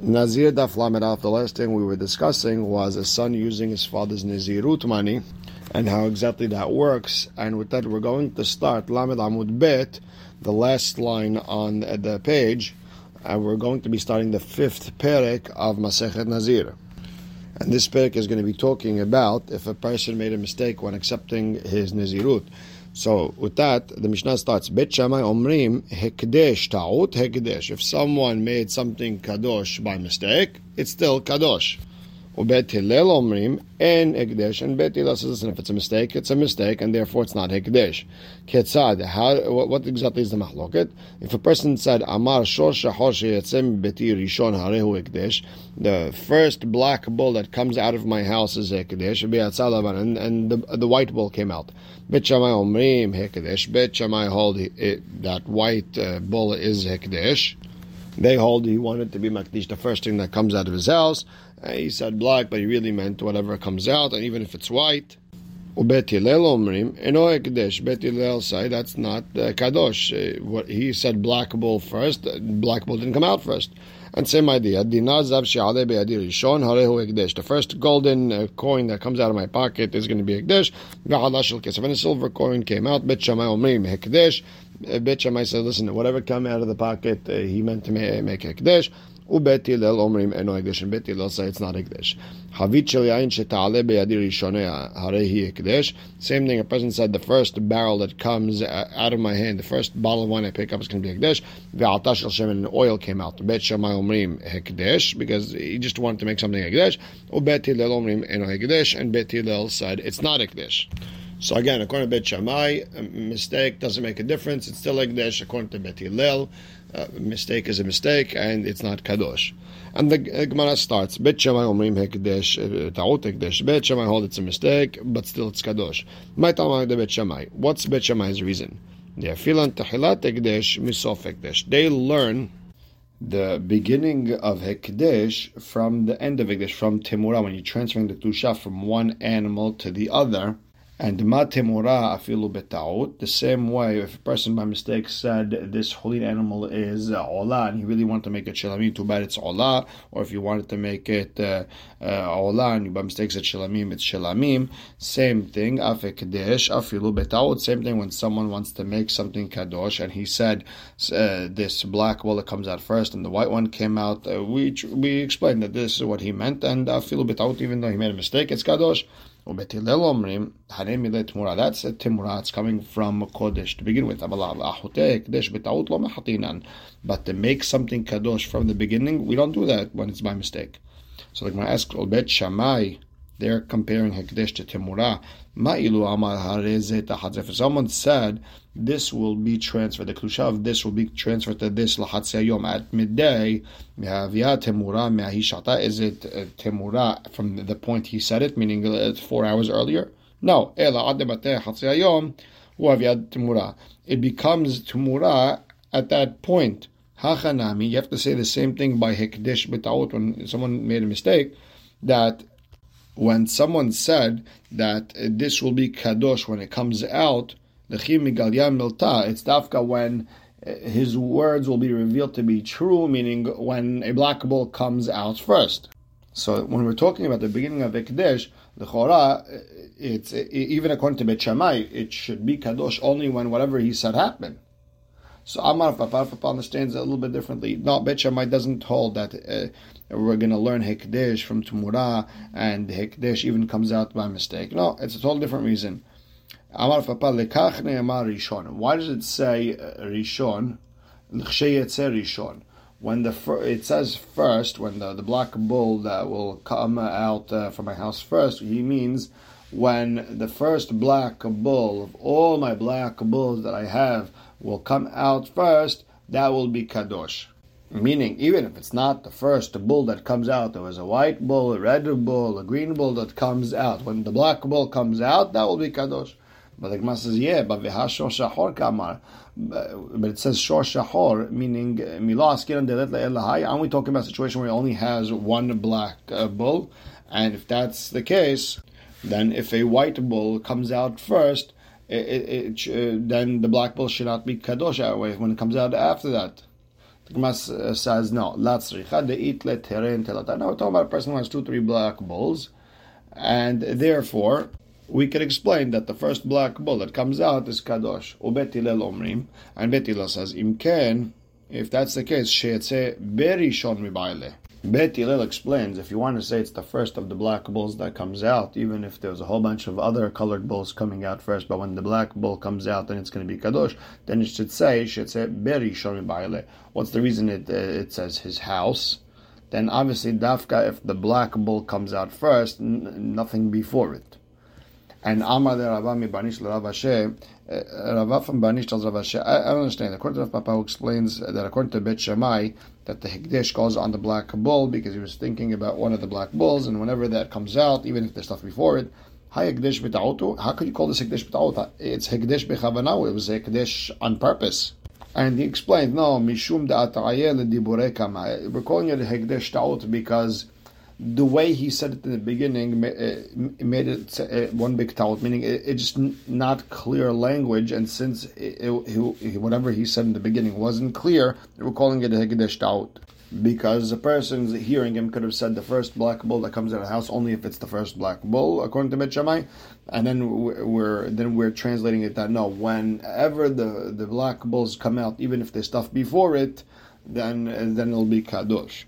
Nazir Daf Lamed the last thing we were discussing was a son using his father's Nazirut money and how exactly that works. And with that, we're going to start Lamed Amud Bet, the last line on the page, and we're going to be starting the fifth perek of Masechet Nazir. And this perek is going to be talking about if a person made a mistake when accepting his Nazirut. So with that, the Mishnah starts, Bet Shammai Omrim Hekdesh Ta'ut Hekdesh. If someone made something Kadosh by mistake, it's still Kadosh. Ubet Hillel Omrim En Hekdesh. And Bet Hillel says, listen, if it's a mistake, it's a mistake, and therefore it's not Hekdesh. Ketzad, how, what, what exactly is the mahloket? If a person said, Amar Shor Shahor Sheyetzem Beti Rishon Harehu Hekdesh, the first black bull that comes out of my house is Hekdesh, and, and the, the white bull came out. Bet Shammai Omrim Hekadesh. Bet Shammai hold it, that white uh, bull is Hekadesh. They hold he wanted to be Makdish, the first thing that comes out of his house. Uh, he said black, but he really meant whatever comes out, and even if it's white. Bet Hillel Omrim, Eno Hekadesh. Bet Hillel say that's not uh, Kadosh. Uh, what he said black bull first, black bull didn't come out first. And same idea. The first golden uh, coin that comes out of my pocket is going to be Hekdesh. And a silver coin came out. Bet Shammai Omrim Hekdesh. Uh, Bet Shammai said, listen, whatever came out of the pocket, uh, he meant to make Hekdesh. ובית omrim eno אינו and betil הלל it's not הקדש. חבית של יין שתעלה בידי ראשונה, הרי Same thing, a person said the first barrel that comes out of my hand, the first bottle of wine I pick up is going to be הקדש. ועלתה של שמן and oil came out. Bet Shammai omrim הקדש, because he just wanted to make something הקדש. ובית הלל אומרים אינו הקדש, and Bet Hillel said it's not הקדש. So again, according to bet Shammai, a mistake doesn't make a difference. It's still Ekdesh. According to betil Hillel, a mistake is a mistake and it's not Kadosh. And the Gemara starts, Bet Shammai Omrim Hekdesh, uh, Ta'ut Hekdesh. Bet hold it's a mistake, but still it's Kadosh. My Talmud Bet Shammai. What's Bet reason? They have they learn the the beginning of Hekdesh from the end of Hekdesh, from Temura, when you're transferring the Tusha from one animal to the other and matemura afilu betaut. The same way, if a person by mistake said this holy animal is uh, ola, and he really wanted to make it shilamim, too bad it's ola. Or if you wanted to make it uh, uh, ola, and you by mistake said shilamim, it's shilamim. Same thing. Afekdesh afilu betaut. Same thing when someone wants to make something kadosh, and he said uh, this black wallet comes out first, and the white one came out. Uh, we we explained that this is what he meant, and afilu betaut, even though he made a mistake, it's kadosh. That's a temura. It's coming from kodesh to begin with. But to make something kadosh from the beginning, we don't do that when it's by mistake. So like when I ask Olbet Shamai, they're comparing Hekdesh to Temura. If someone said this will be transferred, the Klusha of this will be transferred to this Lahatzayom at midday, Temura Is it uh, Temura from the point he said it, meaning uh, four hours earlier? No. It becomes Temura at that point. Hachanami, you have to say the same thing by Hekdesh B'taut when someone made a mistake, that when someone said that this will be kadosh when it comes out, it's dafka when uh, his words will be revealed to be true, meaning when a black bull comes out first. So when we're talking about the beginning of Ekdesh, the Chora, uh, it's even according to Bet it should be kadosh only when whatever he said happened. So Amar Papa understands it a little bit differently. No, Bet Shammai doesn't hold that uh, we're going to learn Hekdesh from Temura and Hekdesh even comes out by mistake. No, it's a total different reason. Amar Papa lekach ne'amar Rishon. Why does it say uh, Rishon? Rishon. When the fir- it says first, when the, the black bull that will come out uh, from my house first, he means when the first black bull of all my black bulls that I have will come out first, that will be kadosh. Meaning, even if it's not the first bull that comes out, there was a white bull, a red bull, a green bull that comes out. When the black bull comes out, that will be kadosh. But the Gemara says, yeah, but v'hashor shahor kamar. But it says shor shahor, meaning milah askin delet le'elahai. Aren't we talking about a situation where he only has one black uh, bull? And if that's the case, then if a white bull comes out first, it, it, uh, then the black bull should not be kadosh when it comes out after that. The Gemara says no. Latzricha de eat le teren telata. Now we're talking about a person who has two, three black bulls, and therefore we can explain that the first black bull that comes out is kadosh. Ubet Hillel omrim, and Bet Hillel says imken. If that's the case, sheetze berishon mibaile. Bet Hillel explains if you want to say it's the first of the black bulls that comes out, even if there's a whole bunch of other colored bulls coming out first, but when the black bull comes out, then it's going to be kadosh. Then it should say it should say berishon mibaile. What's the reason it uh, it says his house? Then obviously dafka if the black bull comes out first, n- nothing before it. And Amar de Rava mi Barnish Rav uh, from Barnish tells Rav Ashi, I, I don't understand. According to Rav Papa, who explains that according to Bet Shammai, that the Hikdesh calls on the black bull because he was thinking about one of the black bulls, and whenever that comes out, even if there's stuff before it. How could you call this Hikdesh b'ta'ut? It's Hikdesh b'chavanahu. It was Hikdesh on purpose. And he explained, no, mishum da'ata'ayel dibure kama. We're calling it Hikdesh ta'ut because the way he said it in the beginning made it uh, one big taut, meaning it's just not clear language. And since it, it, whatever he said in the beginning wasn't clear, we're calling it a hegdesh taut. Because a person hearing him could have said the first black bull that comes out of the house only if it's the first black bull, according to Bet Shammai, and then we're then we're translating it that no, whenever the the black bulls come out, even if there's stuff before it, then then it'll be kadosh.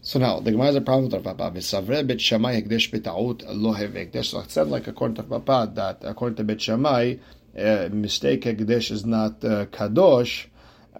So now the Gemara has a problem with Rav Papa. V'savre bet Shammai hekdesh b'taut lo have hekdesh. So it said like according to Rav Papa that according to Bet Shammai, uh, mistake hekdesh is not uh, kadosh,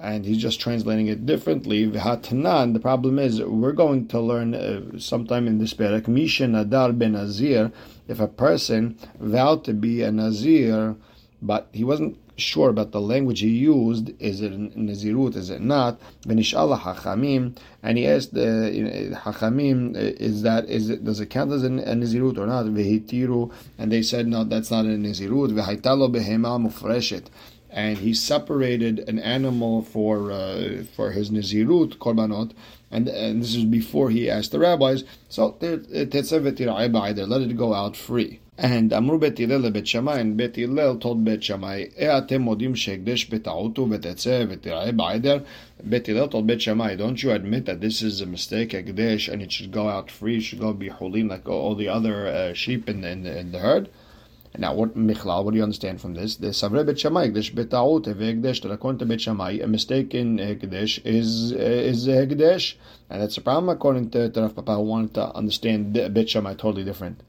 and he's just translating it differently. V'hatanan. The problem is we're going to learn uh, sometime in this perek misha nadar ben Nazir. If a person vowed to be a Nazir, but he wasn't sure about the language he used. Is it Nazirut? Is it not? Benish'ala Hachamim, and he asked the uh, Hachamim, uh, is that is it does it count as a, a Nazirut or not? Vehitiru, and they said no, that's not a Nazirut. Vehaitalo behema mufreshet and he separated an animal for uh, for his nazirut korbanot, and, and this is before he asked the rabbis. So let it go out free. And Amru Bet Hillel Bet Shammai, and Bet Hillel told Bet Shammai, E'atem modim she'ekdesh beta'utu v'tetzeh v'tira'eh ba'eder. Bet Hillel told Bet Shammai, don't you admit that this is a mistake, ekdesh, and it should go out free, should go be holim like all the other uh, sheep in, in, in the herd? Now, what Michlal? What do you understand from this? The Savre Bet Shammai Hekdesh Betaut Hekdesh. That according to Bet Shammai, a mistake in Hekdesh is is Hekdesh, and that's a problem according to, to Rav Papa, who wanted to understand Bet Shammai totally different.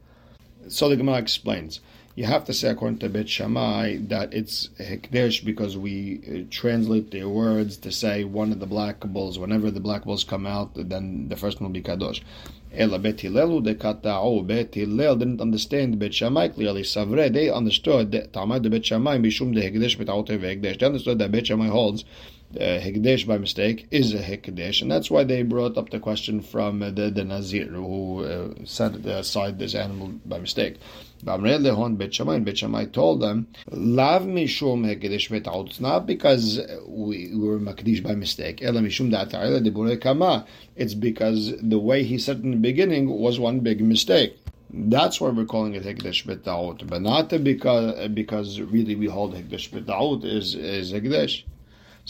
So the Gemara explains. You have to say according to Bet Shammai that it's Hekdesh because we uh, translate their words to say one of the black bulls. Whenever the black bulls come out, then the first one will be Kadosh. Ela Bet Hillel de Kata'u. Bet Hillel didn't understand Bet Shammai clearly. Savre, they understood that Tamad Bet Shammai Mishum de Beta'ut Hekdesh. They understood that Bet Shammai holds uh, Hekdesh by mistake is a Hekdesh, and that's why they brought up the question from uh, the, the Nazir who uh, set aside this animal by mistake. Shammai told them, "Love Lav Mishum Hekdesh Beta'ut. It's not because we, we were Makdish by mistake. Ela Mishum Kama. It's because the way he said in the beginning was one big mistake. That's why we're calling it Hekdesh Beta'ut, but not because because really we hold Hekdesh Beta'ut is is Hekdesh.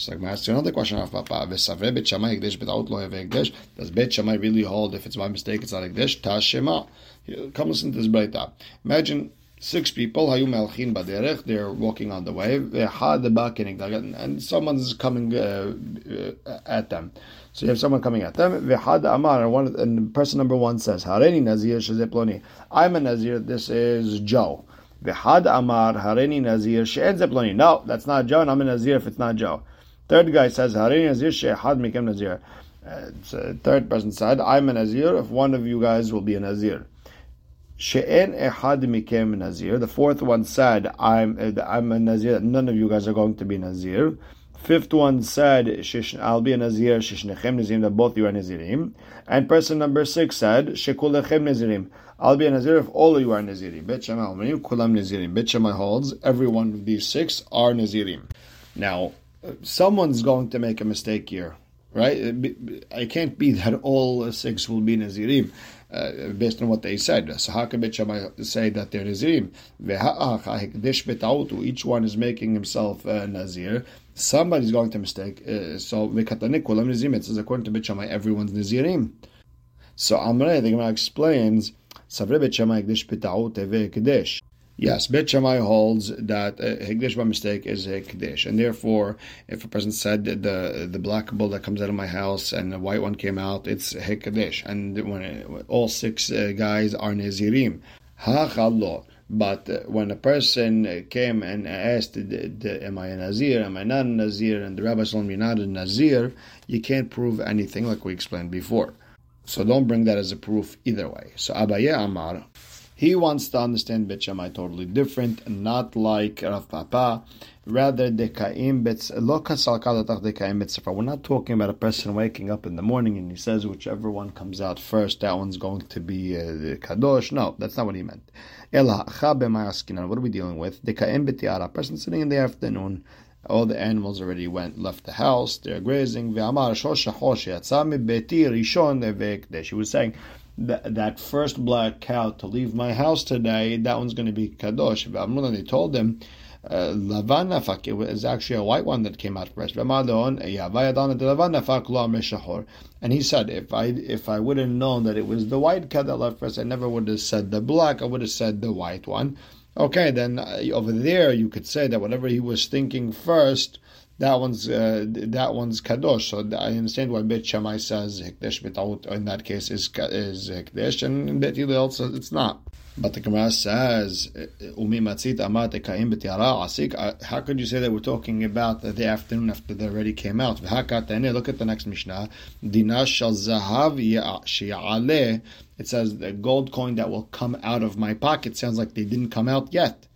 So I'm asking another question of Papa. Vesavre Bet Shammai Hekdesh Beta'ut Lo Hekdesh. Does Bet Shammai really hold if it's by mistake it's not Hekdesh? Tashema. Come listen to this breita. Imagine six people, hayu melchin baderech, they're walking on the way, and someone's coming uh, uh, at them. So you have someone coming at them. V'had amar, one, and person number one says, Hareni nazir shezeploni. I'm a nazir, this is Joe. V'had amar, Hareni nazir she'ed zeploni. No, that's not Joe, and I'm a nazir if it's not Joe. Third guy says, Hareni nazir she'had mikem nazir. Uh, third person said, I'm a nazir if one of you guys will be a nazir. She'en ehad mikem nazir. The fourth one said, "I'm I'm a nazir. None of you guys are going to be nazir." Fifth one said, "I'll be a nazir." Shishnechem nazirim. That both you are nazirim. And person number six said, "Shekulechem nazirim." I'll be a nazir if all of you are nazirim. Bet Shammai kulam nazirim. Bet Shammai holds every one of these six are nazirim. Now, someone's going to make a mistake here, right? I can't be that all six will be nazirim uh, based on what they said. So how can Bet Shammai say that they're Nazirim? Each one is making himself a Nazir. somebody's going to mistake. Uh, so v'katanik kulam. It says according to Bet Shammai, everyone's nizirim. So Amrei, the Gemara explains. Yes, Bet Shammai holds that uh, by mistake is Hekdesh. And therefore, if a person said the the black bull that comes out of my house and the white one came out, it's Hekdesh. And when it, all six uh, guys are Nazirim. Ha But uh, when a person came and asked, Am I a Nazir? Am I not a Nazir? And the rabbi told me, You're not a Nazir, you can't prove anything like we explained before. So don't bring that as a proof either way. So Abaye Amar, he wants to understand Bet Shammai totally different, not like Rav Papa. Rather, dekaim bets We're not talking about a person waking up in the morning and he says whichever one comes out first, that one's going to be uh, kadosh. No, that's not what he meant. What are we dealing with? Dekaim betiara. A person sitting in the afternoon all the animals already went left the house. They're grazing. He was saying that that first black cow to leave my house today, that one's going to be kadosh. And they told him. Uh, Lavanafak, it was actually a white one that came out first. And he said, if I if I would have known that it was the white cow that left first, I never would have said the black. I would have said the white one. Okay, then uh, over there you could say that whatever he was thinking first, that one's uh, that one's kadosh. So I understand why Bet Shammai says hekdesh b'taut in that case is is hekdesh, and Bet Hillel says it's not. But the Gemara says, "Umi matzit amat ekaim asik." Uh, how could you say that we're talking about the afternoon after they already came out? Look at the next Mishnah. Dinash shal zahav it says the gold coin that will come out of my pocket sounds like they didn't come out yet.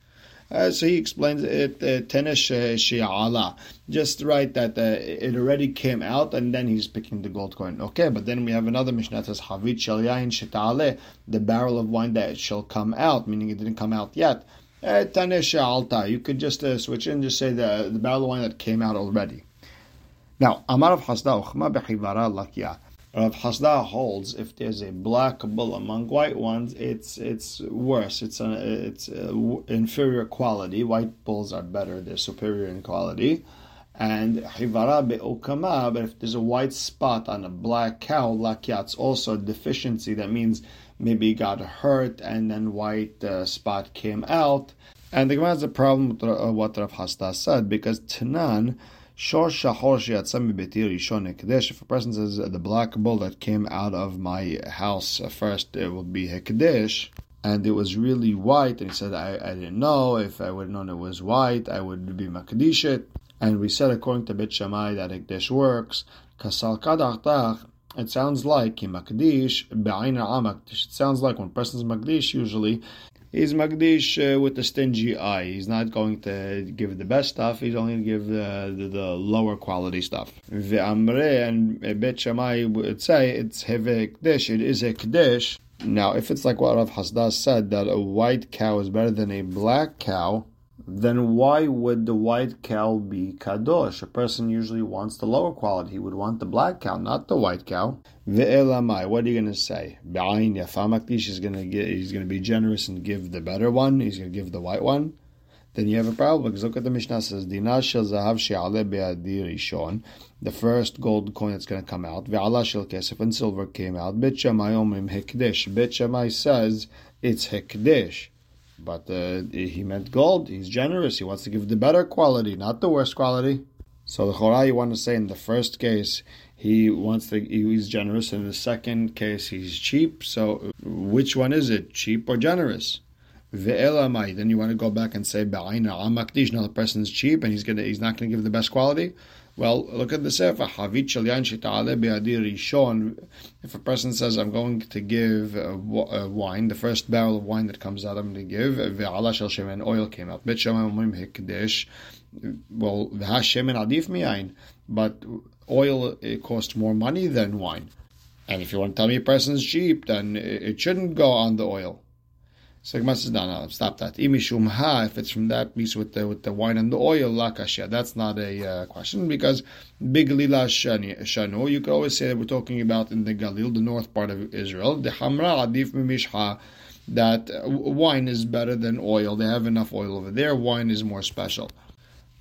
Uh, so he explains it uh, tenesh shi'ala. Just right that uh, it already came out and then he's picking the gold coin. Okay, but then we have another Mishnah that says havit shel yain the barrel of wine that shall come out, meaning it didn't come out yet. Uh, tenesh alta. You could just uh, switch in, just say the the barrel of wine that came out already. Now, Amar of Hasda Uchma bechivara lakia. Rav Hasda holds if there's a black bull among white ones, it's it's worse. It's a, it's a inferior quality. White bulls are better; they're superior in quality. And hivara be'okama, but if there's a white spot on a black cow, lakyat's also a deficiency. That means maybe he got hurt and then white uh, spot came out. And the Gemara has a problem with uh, what Rav Hasda said because Tanan Shor shahor sheyatzam betir rishon hekdesh. If a person says the black bull that came out of my house first, it will be hekdesh, and it was really white. And he said, I, I didn't know. If I would have known it was white, I would be makdishit. And we said according to Bet Shammai that hekdesh works. Kasal kadartach. It sounds like makdish It sounds like when a person's makdish, usually He's Magdish uh, with a stingy eye. He's not going to give the best stuff. He's only going to give the, the, the lower quality stuff. Ve'amre and Bet Shammai would say it's heve kdish. It is a kdish. Now, if it's like what Rav Hasda said that a white cow is better than a black cow, then why would the white cow be kadosh? A person usually wants the lower quality. He would want the black cow, not the white cow. Ve'elamai, what are you going to say? Be'ayin yafamakdish is going to get, he's going to be generous and give the better one. He's going to give the white one. Then you have a problem because look at the Mishnah says Dinar shel zahav she'ale be'adi rishon. The first gold coin that's going to come out. Ve'ala shel kesef and silver came out. Bet Shammai omrim hekdesh. Bet Shammai says it's hekdesh. But uh, he meant gold. He's generous. He wants to give the better quality, not the worst quality. So the Chorah, you want to say in the first case, he wants to, he's generous. In the second case, he's cheap. So which one is it, cheap or generous? Then you want to go back and say. Now the person's cheap and he's gonna, he's not going to give the best quality. Well, look at the Sefer. Rishon. If a person says, I'm going to give uh, a, a uh, wine, the first barrel of wine that comes out, I'm going to give, uh, ve'ala shel shemen, oil came out. Bet Shammai omim hekdesh. Well, v'ha adif. But oil, it costs more money than wine. And if you want to tell me a person's cheap, then it shouldn't go on the oil. So Gemara says, no, no, stop that. If it's from that piece with the with the wine and the oil, lakashia. That's not a uh, question because big lila shanu. You could always say that we're talking about in the Galil, the north part of Israel. The hamra adif mimishha. That uh, wine is better than oil. They have enough oil over there. Wine is more special.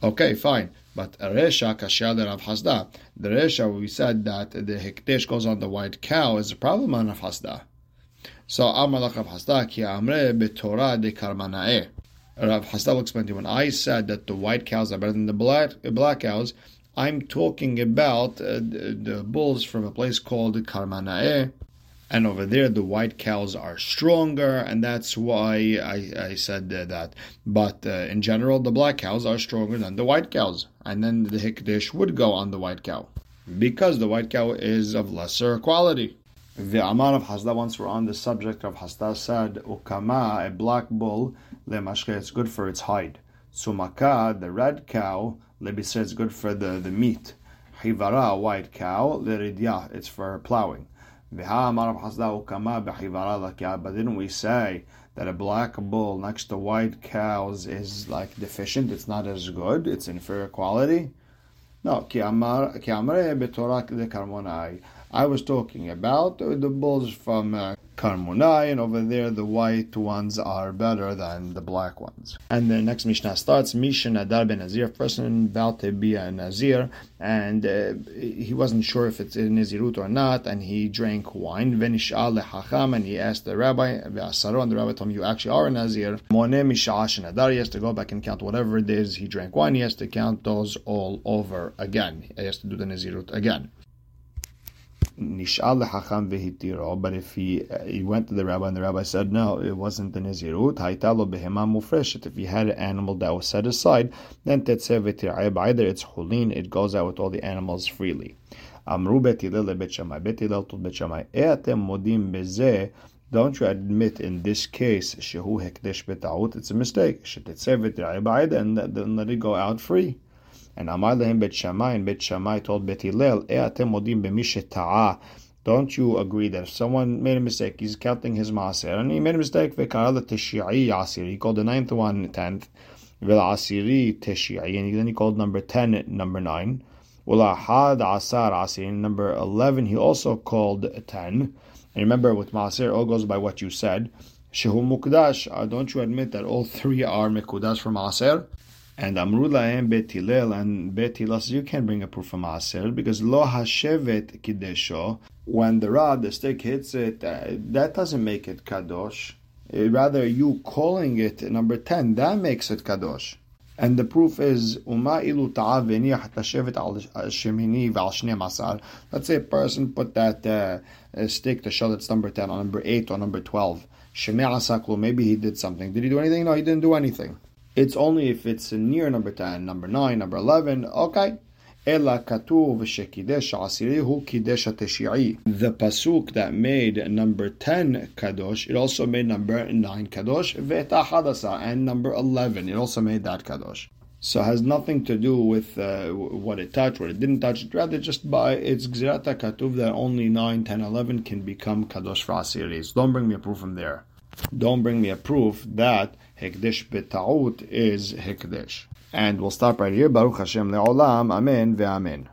Okay, fine. But Resha Kashal Rav Hasda. The Resha, we said that the Hekdesh goes on the white cow is a problem on Rav Hasda. So Amar Rav Hasda ki Amre beTorah de Karmanae. Rav Hasda will explain to you when I said that the white cows are better than the black, black cows, I'm talking about uh, the, the, bulls from a place called Karmanae. And over there, the white cows are stronger, and that's why I, I said that. But uh, in general, the black cows are stronger than the white cows. And then the Hikdish would go on the white cow because the white cow is of lesser quality. The Amar of Hasda, once we're on the subject of Hasda, said, Ukama, a black bull, lemashke, it's good for its hide. Sumaka, the red cow, lebisre, it's good for the, the meat. Hivara, white cow, leridya, it's for plowing. But didn't we say that a black bull next to white cows is like deficient? It's not as good. It's inferior quality. No, I was talking about the bulls from uh, and over there the white ones are better than the black ones. And the next Mishnah starts Misha Nadar ben Nazir, person about to be a Nazir, and uh, he wasn't sure if it's in Nazirut or not, and he drank wine. Venishal lehacham, and he asked the rabbi, and the rabbi told him, You actually are a Nazir. Mone Mishash Nadar, he has to go back and count whatever it is he drank wine, he has to count those all over again. He has to do the Nazirut again. Nishal lehacham vehitiro. But if he he went to the rabbi and the rabbi said no, it wasn't the nizirut. Haitalo behema mufreshet. If he had an animal that was set aside, then tetzeh v'tirayib. Eh, either it's hulin, it goes out with all the animals freely. Amru bet Hillel bet Shammai. Bet Eatem eh, modim bezeh. Don't you admit in this case, shehu hekdesh betaut, it's a mistake. Shetetzeh v'tirayib. Eh, and then let it go out free. And Amar lehem Bet Shammai, and Bet Shammai told Bet Hillel, E atem modim b'mishe Don't you agree that if someone made a mistake, he's counting his maaser, and he made a mistake, he called the ninth one tenth, and then he called number ten number nine, number eleven he also called ten, and remember with maaser, all goes by what you said, shehu mukdash, uh, don't you admit that all three are mekudash from maaser? And Amru lahem Bet Hillel and Bet Hillel says you can't bring a proof from Aser because lo hashevet kidesho. When the rod, the stick hits it, uh, that doesn't make it kadosh. Uh, rather, you calling it number ten that makes it kadosh. And the proof is Uma ilu masar. Let's say a person put that uh, stick to show that's number ten on number eight or number twelve. Maybe he did something. Did he do anything? No, he didn't do anything. It's only if it's near number 10, number 9, number 11, okay. The pasuk that made number 10 kadosh, it also made number 9 kadosh, and number 11, it also made that kadosh. So it has nothing to do with uh, what it touched, what it didn't touch. Rather, just by its gzirata katuv that only 9, 10, 11 can become kadosh for asiris. Don't bring me a proof from there. Don't bring me a proof that Hekdesh beta'ut is Hekdesh. And we'll stop right here. Baruch Hashem le'olam. Amen ve'amen.